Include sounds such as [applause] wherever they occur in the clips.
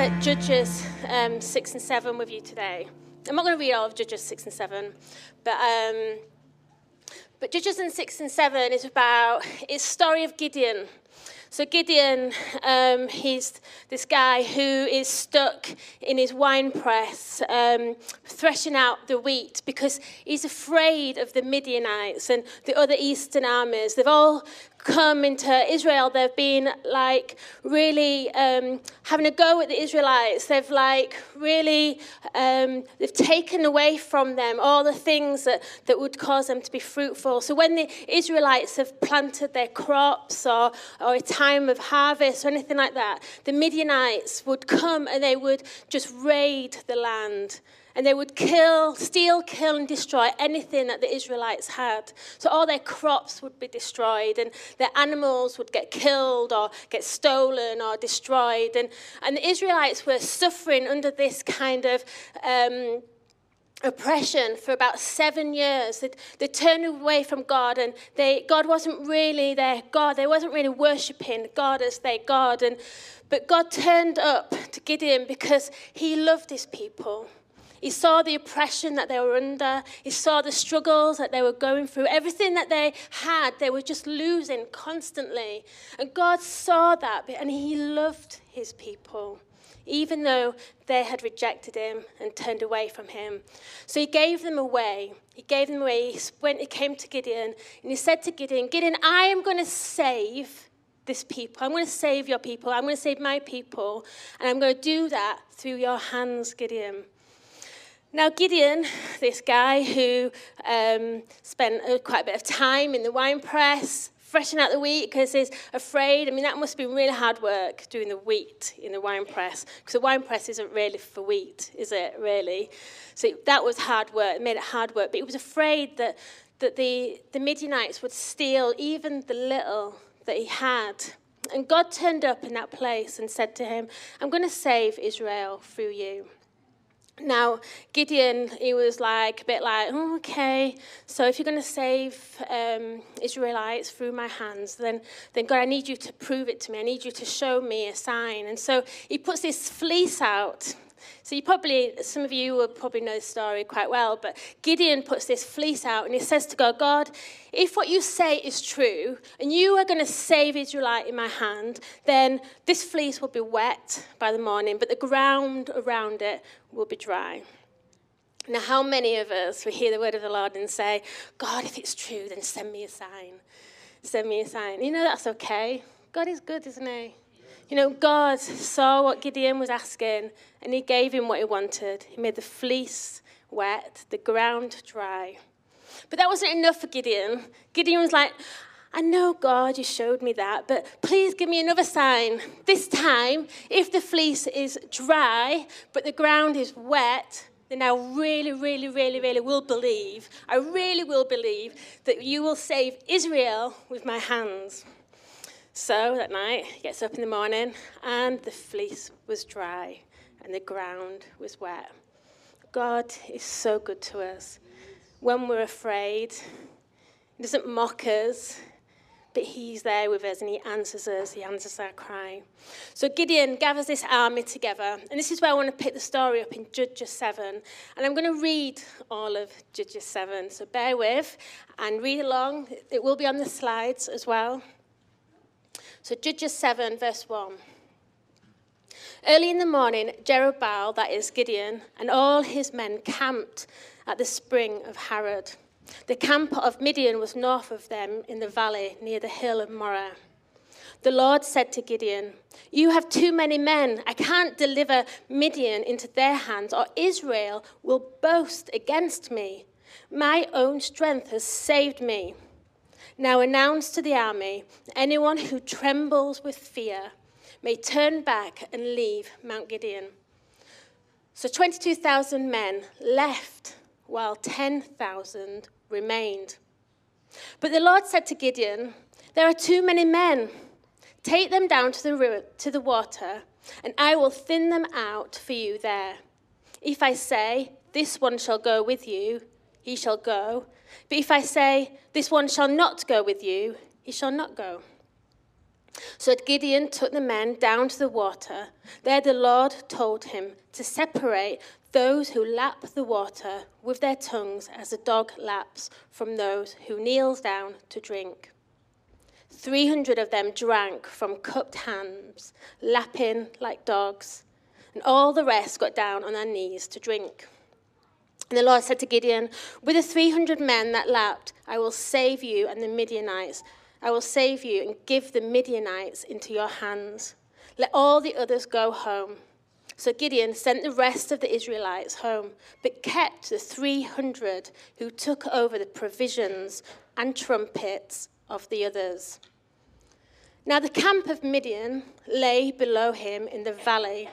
at Judges um, 6 and 7 with you today. I'm not going to read all of Judges 6 and 7, but, um, but Judges 6 and 7 is about, it's story of Gideon. So Gideon, um, he's this guy who is stuck in his wine press, um, threshing out the wheat because he's afraid of the Midianites and the other eastern armies. They've all come into Israel, they've been like really um, having a go at the Israelites. They've like really, um, they've taken away from them all the things that, that would cause them to be fruitful. So when the Israelites have planted their crops or, or a time of harvest or anything like that, the Midianites would come and they would just raid the land. And they would kill, steal, kill, and destroy anything that the Israelites had. So all their crops would be destroyed, and their animals would get killed or get stolen or destroyed. And, and the Israelites were suffering under this kind of. Um, oppression for about seven years. They, they turned away from God, and they, God wasn't really their God. They wasn't really worshipping God as their God. And, but God turned up to Gideon because he loved his people. He saw the oppression that they were under. He saw the struggles that they were going through. Everything that they had, they were just losing constantly. And God saw that, and He loved His people, even though they had rejected Him and turned away from Him. So He gave them away. He gave them away. He, went, he came to Gideon, and He said to Gideon, Gideon, I am going to save this people. I'm going to save your people. I'm going to save my people. And I'm going to do that through your hands, Gideon. Now, Gideon, this guy who um, spent uh, quite a bit of time in the wine press, freshening out the wheat because he's afraid. I mean, that must be really hard work doing the wheat in the wine press because the wine press isn't really for wheat, is it, really? So that was hard work. It made it hard work. But he was afraid that, that the, the Midianites would steal even the little that he had. And God turned up in that place and said to him, I'm going to save Israel through you. Now, Gideon, he was like a bit like, oh, okay, so if you're going to save um, Israelites through my hands, then, then God, I need you to prove it to me. I need you to show me a sign. And so he puts this fleece out so you probably, some of you will probably know the story quite well, but Gideon puts this fleece out and he says to God, God, if what you say is true and you are going to save Israelite in my hand, then this fleece will be wet by the morning, but the ground around it will be dry. Now, how many of us will hear the word of the Lord and say, God, if it's true, then send me a sign. Send me a sign. You know, that's okay. God is good, isn't he? You know, God saw what Gideon was asking and he gave him what he wanted. He made the fleece wet, the ground dry. But that wasn't enough for Gideon. Gideon was like, I know, God, you showed me that, but please give me another sign. This time, if the fleece is dry, but the ground is wet, then I really, really, really, really will believe, I really will believe that you will save Israel with my hands. So that night, he gets up in the morning, and the fleece was dry, and the ground was wet. God is so good to us. When we're afraid, He doesn't mock us, but He's there with us and He answers us. He answers our cry. So Gideon gathers this army together, and this is where I want to pick the story up in Judges 7. And I'm going to read all of Judges 7, so bear with and read along. It will be on the slides as well. So Judges 7, verse 1. Early in the morning, Jerubbaal, that is Gideon, and all his men camped at the spring of Harod. The camp of Midian was north of them in the valley near the hill of Moreh. The Lord said to Gideon, You have too many men. I can't deliver Midian into their hands, or Israel will boast against me. My own strength has saved me. Now announce to the army anyone who trembles with fear may turn back and leave Mount Gideon. So 22,000 men left while 10,000 remained. But the Lord said to Gideon, There are too many men. Take them down to the, to the water, and I will thin them out for you there. If I say, This one shall go with you, he shall go. But if I say, This one shall not go with you, he shall not go. So Gideon took the men down to the water. There the Lord told him to separate those who lap the water with their tongues as a dog laps from those who kneels down to drink. Three hundred of them drank from cupped hands, lapping like dogs, and all the rest got down on their knees to drink. And the Lord said to Gideon, With the 300 men that lapped, I will save you and the Midianites. I will save you and give the Midianites into your hands. Let all the others go home. So Gideon sent the rest of the Israelites home, but kept the 300 who took over the provisions and trumpets of the others. Now the camp of Midian lay below him in the valley.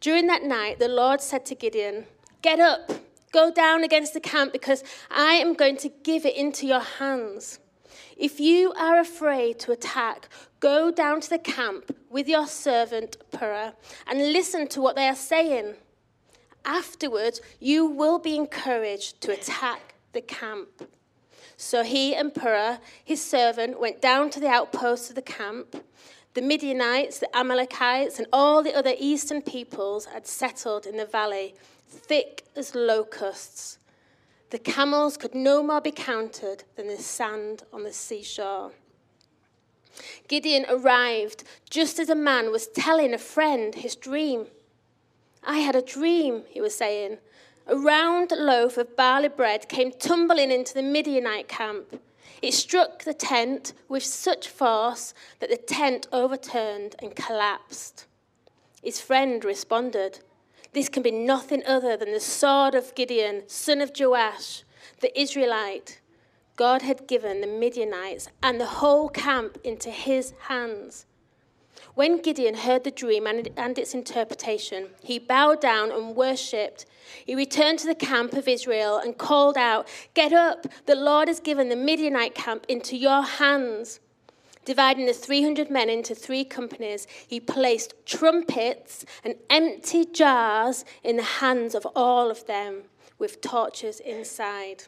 During that night, the Lord said to Gideon, Get up, go down against the camp, because I am going to give it into your hands. If you are afraid to attack, go down to the camp with your servant Purah and listen to what they are saying. Afterwards, you will be encouraged to attack the camp. So he and Purah, his servant, went down to the outposts of the camp. The Midianites, the Amalekites, and all the other eastern peoples had settled in the valley, thick as locusts. The camels could no more be counted than the sand on the seashore. Gideon arrived just as a man was telling a friend his dream. I had a dream, he was saying. A round loaf of barley bread came tumbling into the Midianite camp. It struck the tent with such force that the tent overturned and collapsed. His friend responded, this can be nothing other than the sword of Gideon, son of Joash, the Israelite. God had given the Midianites and the whole camp into his hands. When Gideon heard the dream and, its interpretation, he bowed down and worshipped. He returned to the camp of Israel and called out, Get up, the Lord has given the Midianite camp into your hands. Dividing the 300 men into three companies, he placed trumpets and empty jars in the hands of all of them, with torches inside.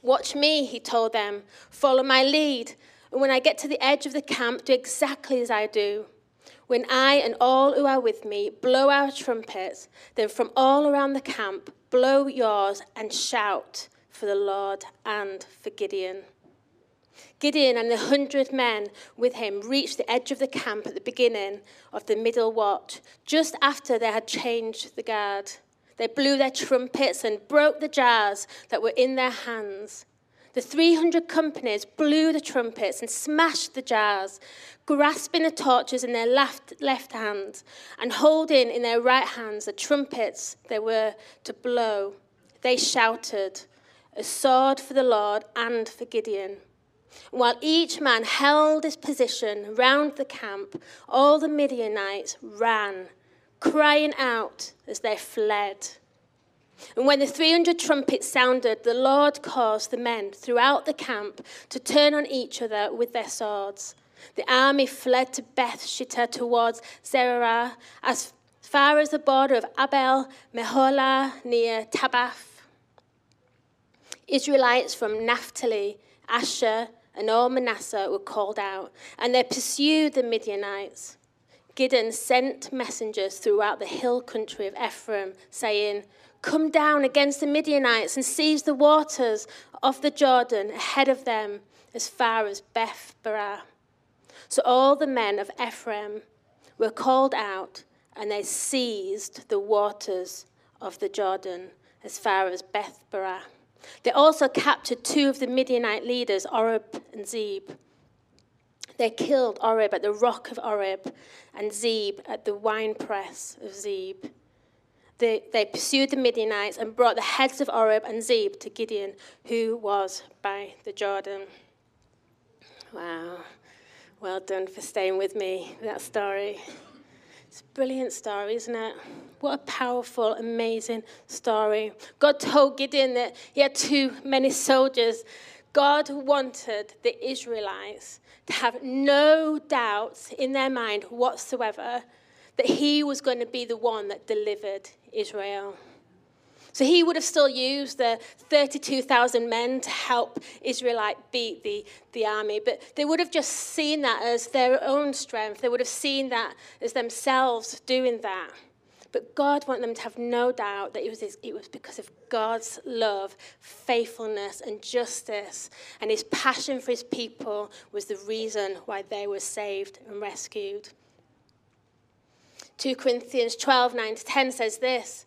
Watch me, he told them. Follow my lead. And when I get to the edge of the camp, do exactly as I do. When I and all who are with me blow our trumpets, then from all around the camp, blow yours and shout for the Lord and for Gideon. Gideon and the hundred men with him reached the edge of the camp at the beginning of the middle watch, just after they had changed the guard. They blew their trumpets and broke the jars that were in their hands. The 300 companies blew the trumpets and smashed the jars, grasping the torches in their left, left hand and holding in their right hands the trumpets they were to blow. They shouted, A sword for the Lord and for Gideon. While each man held his position round the camp, all the Midianites ran, crying out as they fled. And when the 300 trumpets sounded, the Lord caused the men throughout the camp to turn on each other with their swords. The army fled to Beth Shittah towards Zererah, as far as the border of Abel Meholah near Tabbath. Israelites from Naphtali, Asher, and all Manasseh were called out, and they pursued the Midianites. Gideon sent messengers throughout the hill country of Ephraim, saying, Come down against the Midianites and seize the waters of the Jordan ahead of them as far as Beth Barah. So all the men of Ephraim were called out, and they seized the waters of the Jordan as far as Beth Barah. They also captured two of the Midianite leaders, Oreb and Zeb. They killed Oreb at the rock of Oreb and Zeb at the winepress of Zeb. They, they pursued the Midianites and brought the heads of Oreb and Zeb to Gideon, who was by the Jordan. Wow. Well done for staying with me, that story. It's a brilliant story, isn't it? What a powerful, amazing story. God told Gideon that he had too many soldiers. God wanted the Israelites to have no doubts in their mind whatsoever that he was going to be the one that delivered Israel. So he would have still used the 32,000 men to help Israelite beat the, the army, but they would have just seen that as their own strength. They would have seen that as themselves doing that. But God wanted them to have no doubt that it was, it was because of God's love, faithfulness, and justice, and his passion for his people was the reason why they were saved and rescued. 2 Corinthians 12 9 to 10 says this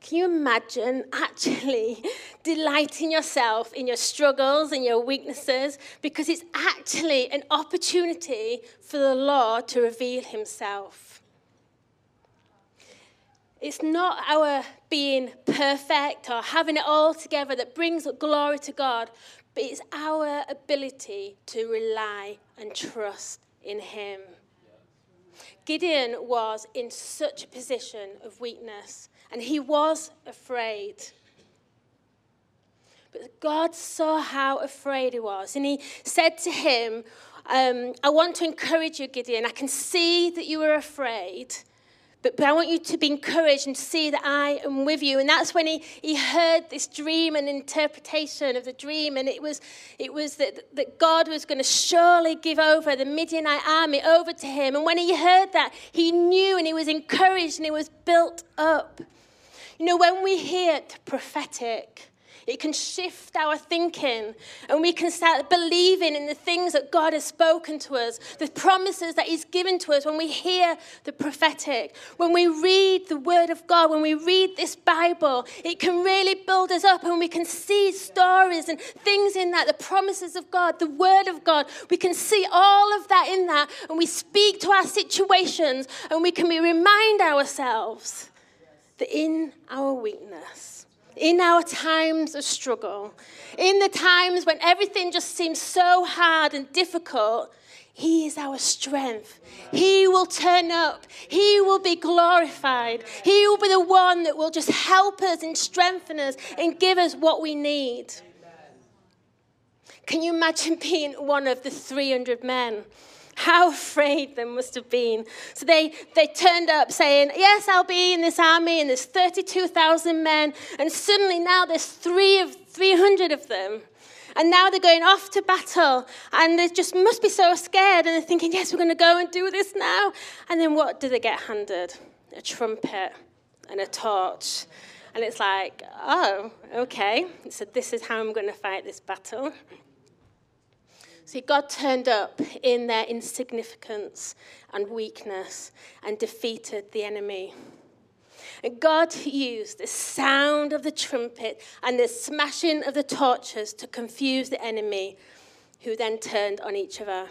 Can you imagine [laughs] actually delighting yourself in your struggles and your weaknesses? Because it's actually an opportunity for the Lord to reveal himself. It's not our being perfect or having it all together that brings glory to God, but it's our ability to rely and trust in Him. Gideon was in such a position of weakness and he was afraid. But God saw how afraid he was, and he said to him, um, I want to encourage you, Gideon. I can see that you are afraid, but, but I want you to be encouraged and to see that I am with you. And that's when he, he heard this dream and interpretation of the dream. And it was, it was that, that God was going to surely give over the Midianite army over to him. And when he heard that, he knew and he was encouraged and he was built up. You know, when we hear the prophetic, it can shift our thinking and we can start believing in the things that God has spoken to us, the promises that He's given to us when we hear the prophetic. When we read the Word of God, when we read this Bible, it can really build us up and we can see stories and things in that, the promises of God, the Word of God. We can see all of that in that and we speak to our situations and we can remind ourselves that in our weakness, in our times of struggle, in the times when everything just seems so hard and difficult, He is our strength. He will turn up. He will be glorified. He will be the one that will just help us and strengthen us and give us what we need. Can you imagine [laughs] being one of the 300 men? How afraid they must have been. So they, they turned up saying, Yes, I'll be in this army, and there's 32,000 men. And suddenly now there's three of, 300 of them. And now they're going off to battle. And they just must be so scared. And they're thinking, Yes, we're going to go and do this now. And then what do they get handed? A trumpet and a torch. And it's like, Oh, okay. So this is how I'm going to fight this battle. See, God turned up in their insignificance and weakness and defeated the enemy. And God used the sound of the trumpet and the smashing of the torches to confuse the enemy, who then turned on each other.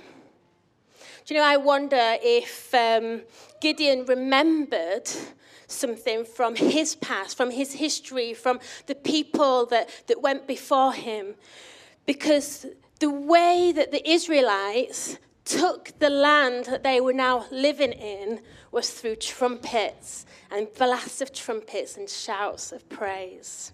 Do you know, I wonder if um, Gideon remembered something from his past, from his history, from the people that, that went before him. Because the way that the Israelites took the land that they were now living in was through trumpets and blasts of trumpets and shouts of praise.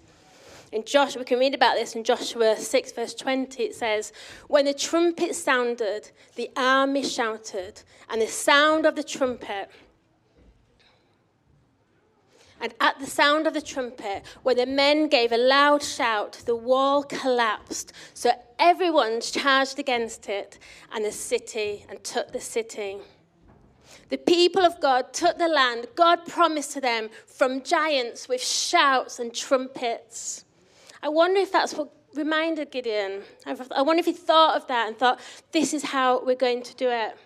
In Joshua, we can read about this in Joshua 6, verse 20. It says, When the trumpet sounded, the army shouted, and the sound of the trumpet and at the sound of the trumpet, when the men gave a loud shout, the wall collapsed. So everyone charged against it and the city and took the city. The people of God took the land God promised to them from giants with shouts and trumpets. I wonder if that's what reminded Gideon. I wonder if he thought of that and thought, this is how we're going to do it.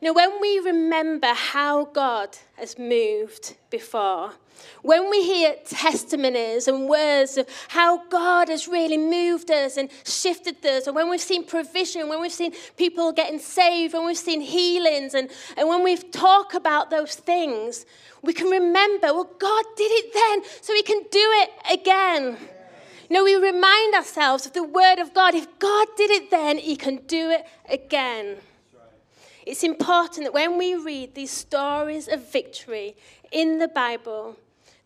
You know, when we remember how God has moved before, when we hear testimonies and words of how God has really moved us and shifted us, and when we've seen provision, when we've seen people getting saved, when we've seen healings, and, and when we talk about those things, we can remember, well, God did it then, so He can do it again. You know, we remind ourselves of the Word of God. If God did it then, He can do it again. It's important that when we read these stories of victory in the Bible,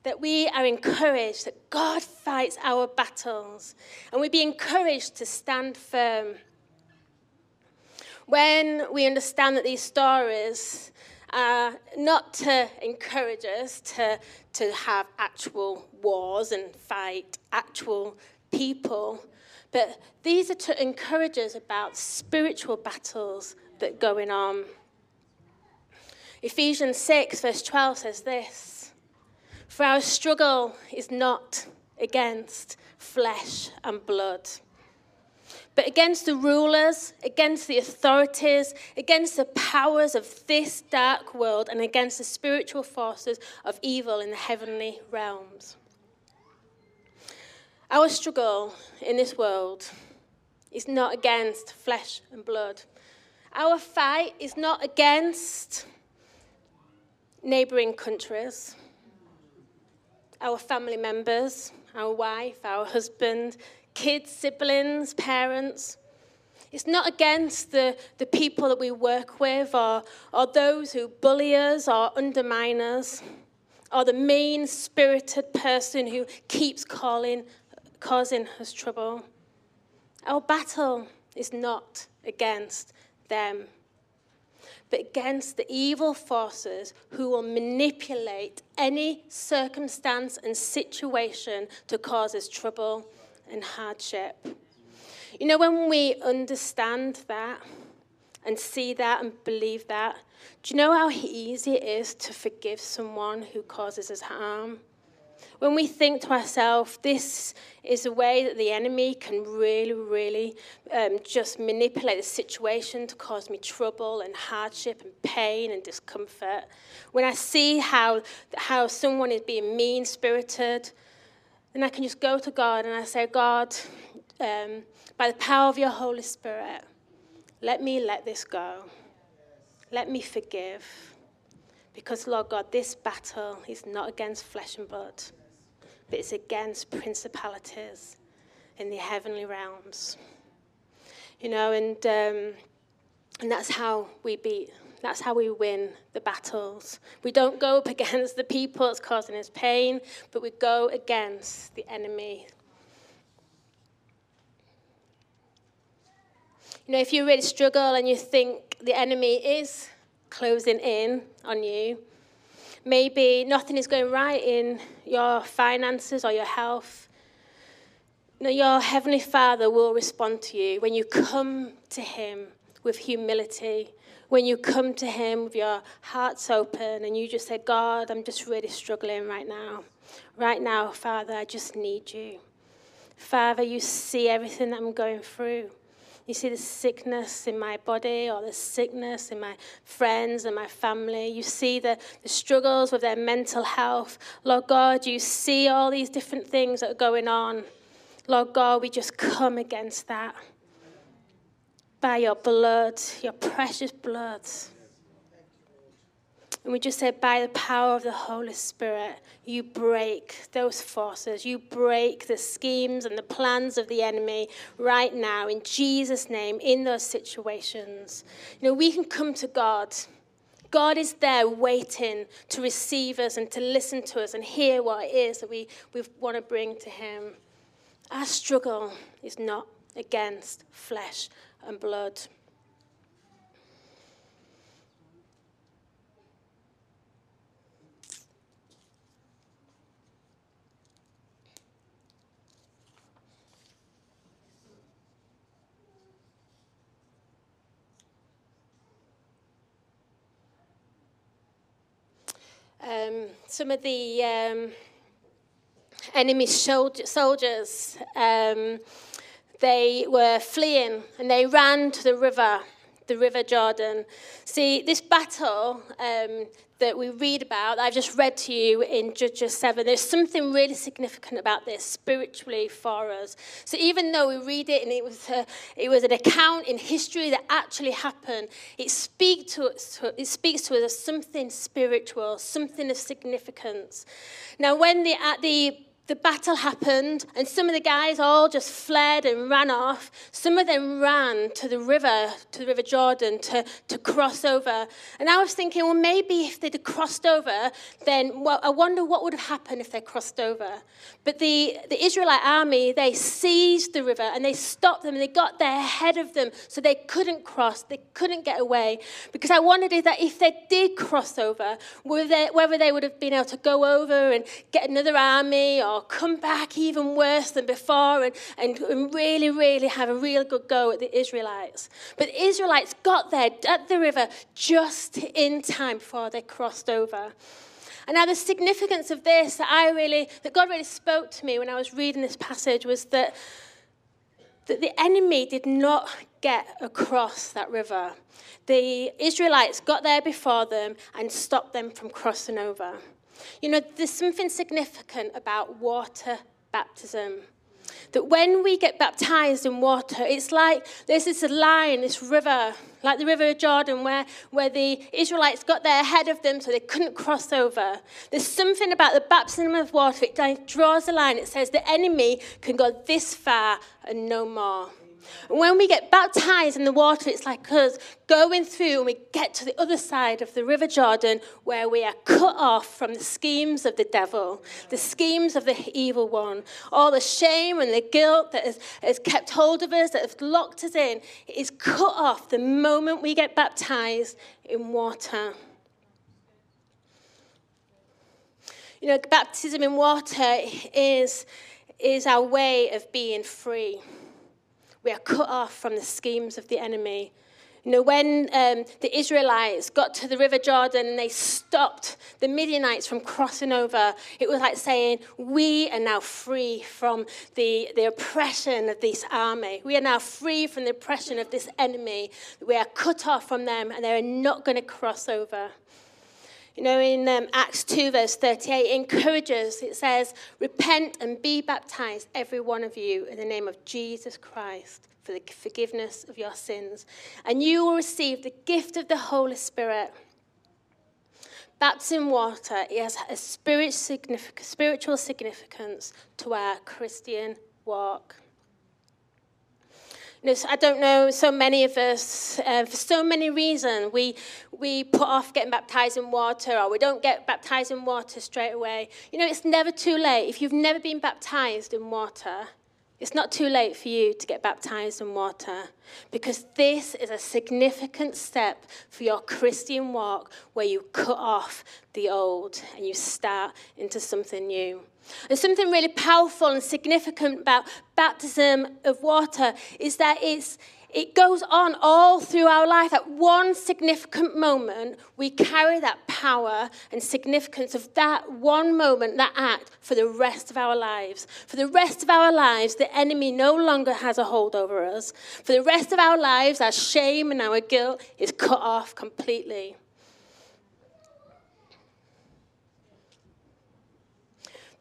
that we are encouraged that God fights our battles and we be encouraged to stand firm. When we understand that these stories are not to encourage us to, to have actual wars and fight actual people, but these are to encourage us about spiritual battles that going on. Ephesians 6, verse 12 says this For our struggle is not against flesh and blood, but against the rulers, against the authorities, against the powers of this dark world, and against the spiritual forces of evil in the heavenly realms. Our struggle in this world is not against flesh and blood. Our fight is not against neighbouring countries, our family members, our wife, our husband, kids, siblings, parents. It's not against the, the people that we work with or, or those who bully us or undermine us or the mean spirited person who keeps calling, causing us trouble. Our battle is not against them, but against the evil forces who will manipulate any circumstance and situation to cause us trouble and hardship. You know, when we understand that and see that and believe that, do you know how easy it is to forgive someone who causes us harm? When we think to ourselves, this is a way that the enemy can really, really um, just manipulate the situation to cause me trouble and hardship and pain and discomfort. When I see how, how someone is being mean spirited, then I can just go to God and I say, God, um, by the power of your Holy Spirit, let me let this go. Let me forgive. Because, Lord God, this battle is not against flesh and blood but it's against principalities in the heavenly realms. You know, and, um, and that's how we beat, that's how we win the battles. We don't go up [laughs] against the people that's causing us pain, but we go against the enemy. You know, if you really struggle and you think the enemy is closing in on you, Maybe nothing is going right in your finances or your health. No, your Heavenly Father will respond to you when you come to Him with humility, when you come to Him with your hearts open and you just say, God, I'm just really struggling right now. Right now, Father, I just need you. Father, you see everything that I'm going through. You see the sickness in my body or the sickness in my friends and my family. You see the, the struggles with their mental health. Lord God, you see all these different things that are going on. Lord God, we just come against that by your blood, your precious blood. And we just say, by the power of the Holy Spirit, you break those forces. You break the schemes and the plans of the enemy right now, in Jesus' name, in those situations. You know, we can come to God. God is there waiting to receive us and to listen to us and hear what it is that we, we want to bring to Him. Our struggle is not against flesh and blood. Um, some of the um, enemy soldiers, um, they were fleeing and they ran to the river the River Jordan. See, this battle um, that we read about, I've just read to you in Judges 7, there's something really significant about this spiritually for us. So even though we read it and it was, a, it was an account in history that actually happened, it, speak to it speaks to us as something spiritual, something of significance. Now, when the, at the the battle happened, and some of the guys all just fled and ran off. Some of them ran to the river, to the River Jordan, to, to cross over. And I was thinking, well, maybe if they'd crossed over, then well, I wonder what would have happened if they crossed over. But the, the Israelite army, they seized the river and they stopped them and they got there ahead of them so they couldn't cross, they couldn't get away. Because I wondered that if they did cross over, whether they would have been able to go over and get another army or come back even worse than before and, and, and really, really have a real good go at the Israelites. But the Israelites got there at the river just in time before they crossed over. And now the significance of this that I really, that God really spoke to me when I was reading this passage was that, that the enemy did not get across that river. The Israelites got there before them and stopped them from crossing over. You know, there's something significant about water baptism. That when we get baptized in water, it's like there's this line, this river, like the river Jordan, where, where the Israelites got there ahead of them so they couldn't cross over. There's something about the baptism of water, it draws a line. It says the enemy can go this far and no more. When we get baptized in the water, it's like us going through and we get to the other side of the River Jordan where we are cut off from the schemes of the devil, the schemes of the evil one, all the shame and the guilt that has, has kept hold of us, that has locked us in, is cut off the moment we get baptized in water. You know, baptism in water is, is our way of being free. We are cut off from the schemes of the enemy. You know, when um, the Israelites got to the River Jordan and they stopped the Midianites from crossing over, it was like saying, We are now free from the, the oppression of this army. We are now free from the oppression of this enemy. We are cut off from them and they are not going to cross over. You know, in um, Acts 2, verse 38, it encourages, it says, Repent and be baptized, every one of you, in the name of Jesus Christ, for the forgiveness of your sins. And you will receive the gift of the Holy Spirit. Baptism water has a spiritual significance to our Christian walk. I don't know, so many of us, uh, for so many reasons, we, we put off getting baptized in water or we don't get baptized in water straight away. You know, it's never too late. If you've never been baptized in water, it's not too late for you to get baptized in water because this is a significant step for your Christian walk where you cut off the old and you start into something new. And something really powerful and significant about baptism of water is that it's, it goes on all through our life. At one significant moment, we carry that power and significance of that one moment, that act, for the rest of our lives. For the rest of our lives, the enemy no longer has a hold over us. For the rest of our lives, our shame and our guilt is cut off completely.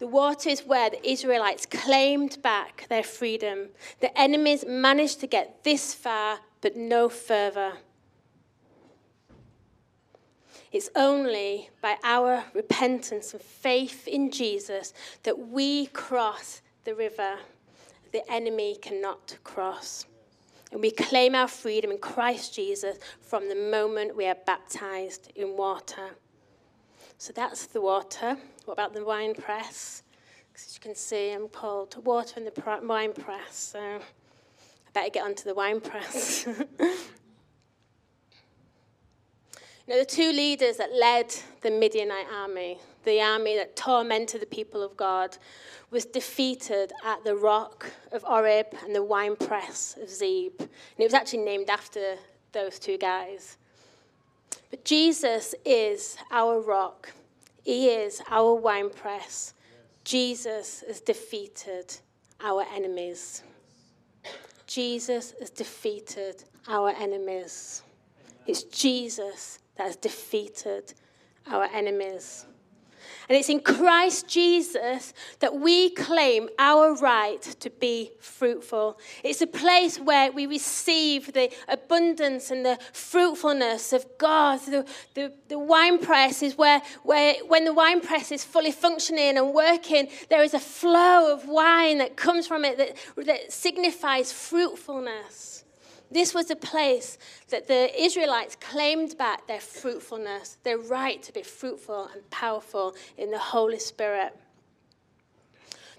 The water is where the Israelites claimed back their freedom. The enemies managed to get this far, but no further. It's only by our repentance and faith in Jesus that we cross the river the enemy cannot cross. And we claim our freedom in Christ Jesus from the moment we are baptized in water. So that's the water. What about the wine press? As you can see, I'm poured water in the wine press, so I better get onto the wine press. [laughs] You know, the two leaders that led the Midianite army, the army that tormented the people of God, was defeated at the rock of Oreb and the wine press of Zeb. And it was actually named after those two guys. But Jesus is our rock. He is our winepress. Jesus has defeated our enemies. Jesus has defeated our enemies. It's Jesus that has defeated our enemies. And it's in Christ Jesus that we claim our right to be fruitful. It's a place where we receive the abundance and the fruitfulness of God. The, the, the wine press is where, where, when the wine press is fully functioning and working, there is a flow of wine that comes from it that, that signifies fruitfulness. This was a place that the Israelites claimed back their fruitfulness, their right to be fruitful and powerful in the Holy Spirit.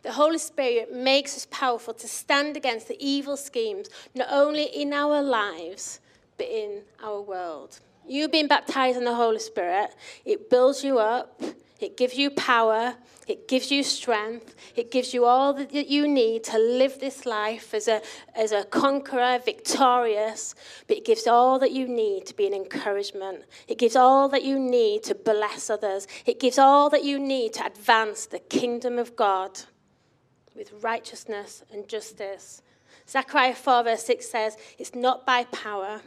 The Holy Spirit makes us powerful to stand against the evil schemes, not only in our lives, but in our world. You being baptized in the Holy Spirit, it builds you up, it gives you power, it gives you strength, it gives you all that you need to live this life as a, as a conqueror, victorious, but it gives all that you need to be an encouragement. It gives all that you need to bless others. It gives all that you need to advance the kingdom of God with righteousness and justice. Zechariah 4, verse 6 says, It's not by power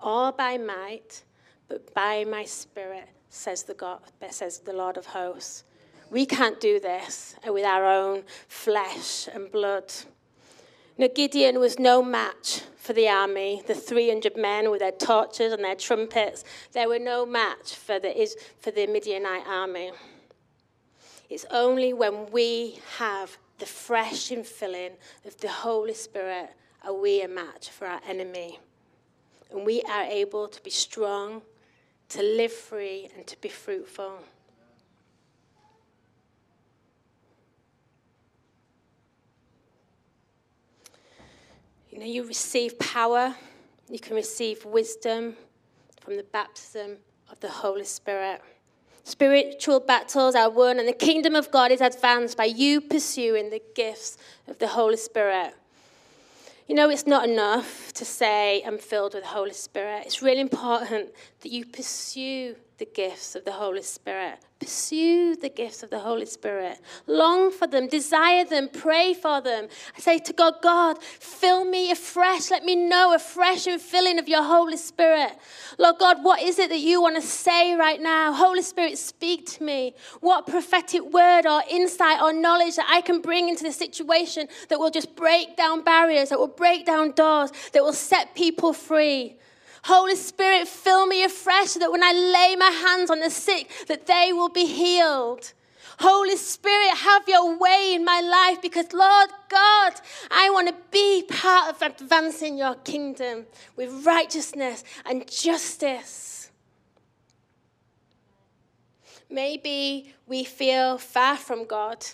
or by might, but by my spirit says the, God, says the Lord of hosts. We can't do this with our own flesh and blood. Now, Gideon was no match for the army, the 300 men with their torches and their trumpets. They were no match for the, for the Midianite army. It's only when we have the fresh infilling of the Holy Spirit are we a match for our enemy. And we are able to be strong to live free and to be fruitful. You know, you receive power, you can receive wisdom from the baptism of the Holy Spirit. Spiritual battles are won, and the kingdom of God is advanced by you pursuing the gifts of the Holy Spirit. You know, it's not enough to say, I'm filled with the Holy Spirit. It's really important that you pursue the gifts of the Holy Spirit. Pursue the gifts of the Holy Spirit. Long for them, desire them, pray for them. I say to God, God, fill me afresh. Let me know a fresh and filling of your Holy Spirit. Lord God, what is it that you want to say right now? Holy Spirit, speak to me. What prophetic word or insight or knowledge that I can bring into the situation that will just break down barriers, that will break down doors, that will set people free. Holy Spirit, fill me afresh so that when I lay my hands on the sick, that they will be healed. Holy Spirit, have your way in my life because, Lord God, I want to be part of advancing your kingdom with righteousness and justice. Maybe we feel far from God.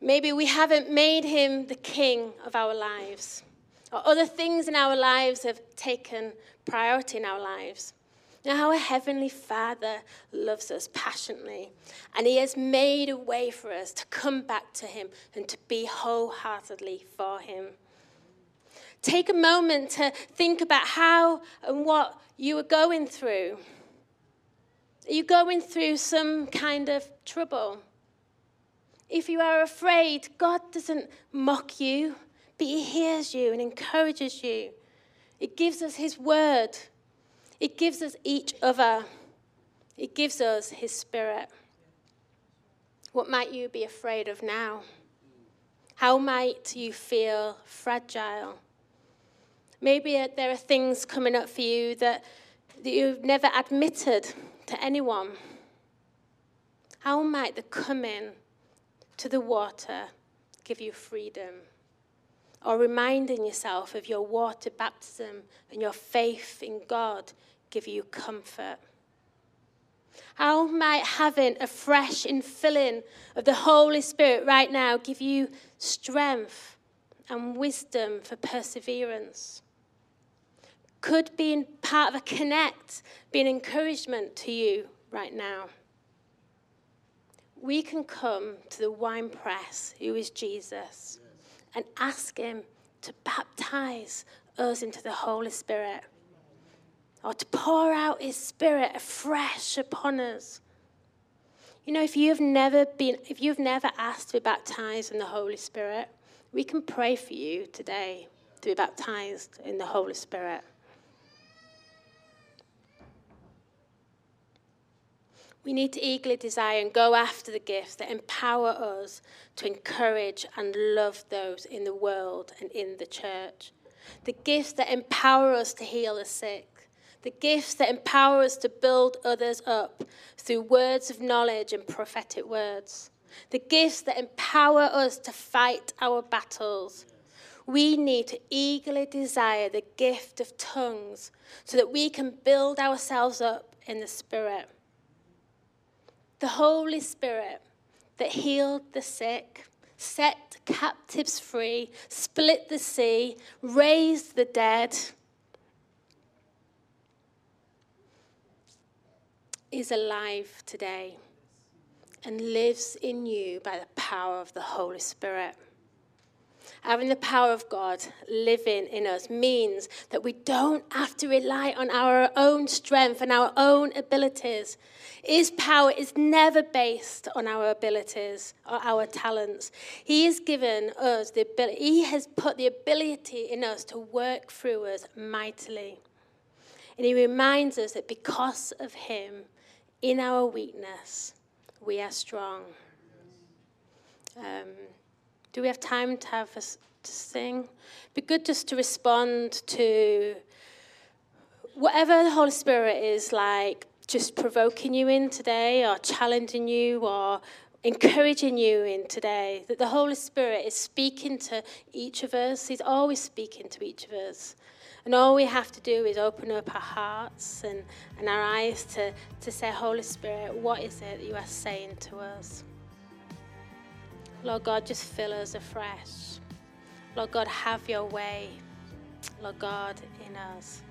Maybe we haven't made him the king of our lives or other things in our lives have taken priority in our lives. Now, our Heavenly Father loves us passionately, and He has made a way for us to come back to Him and to be wholeheartedly for Him. Take a moment to think about how and what you are going through. Are you going through some kind of trouble? If you are afraid, God doesn't mock you but He hears you and encourages you. It gives us His word, it gives us each other, it gives us His Spirit. What might you be afraid of now? How might you feel fragile? Maybe uh, there are things coming up for you that, that you've never admitted to anyone. How might the coming to the water give you freedom? Or reminding yourself of your water baptism and your faith in God give you comfort? How might having a fresh infilling of the Holy Spirit right now give you strength and wisdom for perseverance? Could being part of a connect be an encouragement to you right now? We can come to the wine press, who is Jesus and ask Him to baptize us into the Holy Spirit or to pour out His Spirit afresh upon us. You know, if you've never been, if you've never asked to be baptized in the Holy Spirit, we can pray for you today to be baptized in the Holy Spirit. We need to eagerly desire and go after the gifts that empower us to encourage and love those in the world and in the church. The gifts that empower us to heal the sick. The gifts that empower us to build others up through words of knowledge and prophetic words. The gifts that empower us to fight our battles. We need to eagerly desire the gift of tongues so that we can build ourselves up in the Spirit the Holy Spirit that healed the sick, set captives free, split the sea, raised the dead, is alive today and lives in you by the power of the Holy Spirit. Having the power of God living in us means that we don't have to rely on our own strength and our own abilities. His power is never based on our abilities or our talents. He has given us the ability, He has put the ability in us to work through us mightily. And He reminds us that because of Him, in our weakness, we are strong. Um, do we have time to have to sing? Be good just to respond to whatever the Holy Spirit is like, just provoking you in today, or challenging you, or encouraging you in today. That the Holy Spirit is speaking to each of us. He's always speaking to each of us. And all we have to do is open up our hearts and, and our eyes to, to say, Holy Spirit, what is it that you are saying to us? Lord God, just fill us afresh. Lord God, have your way. Lord God, in us.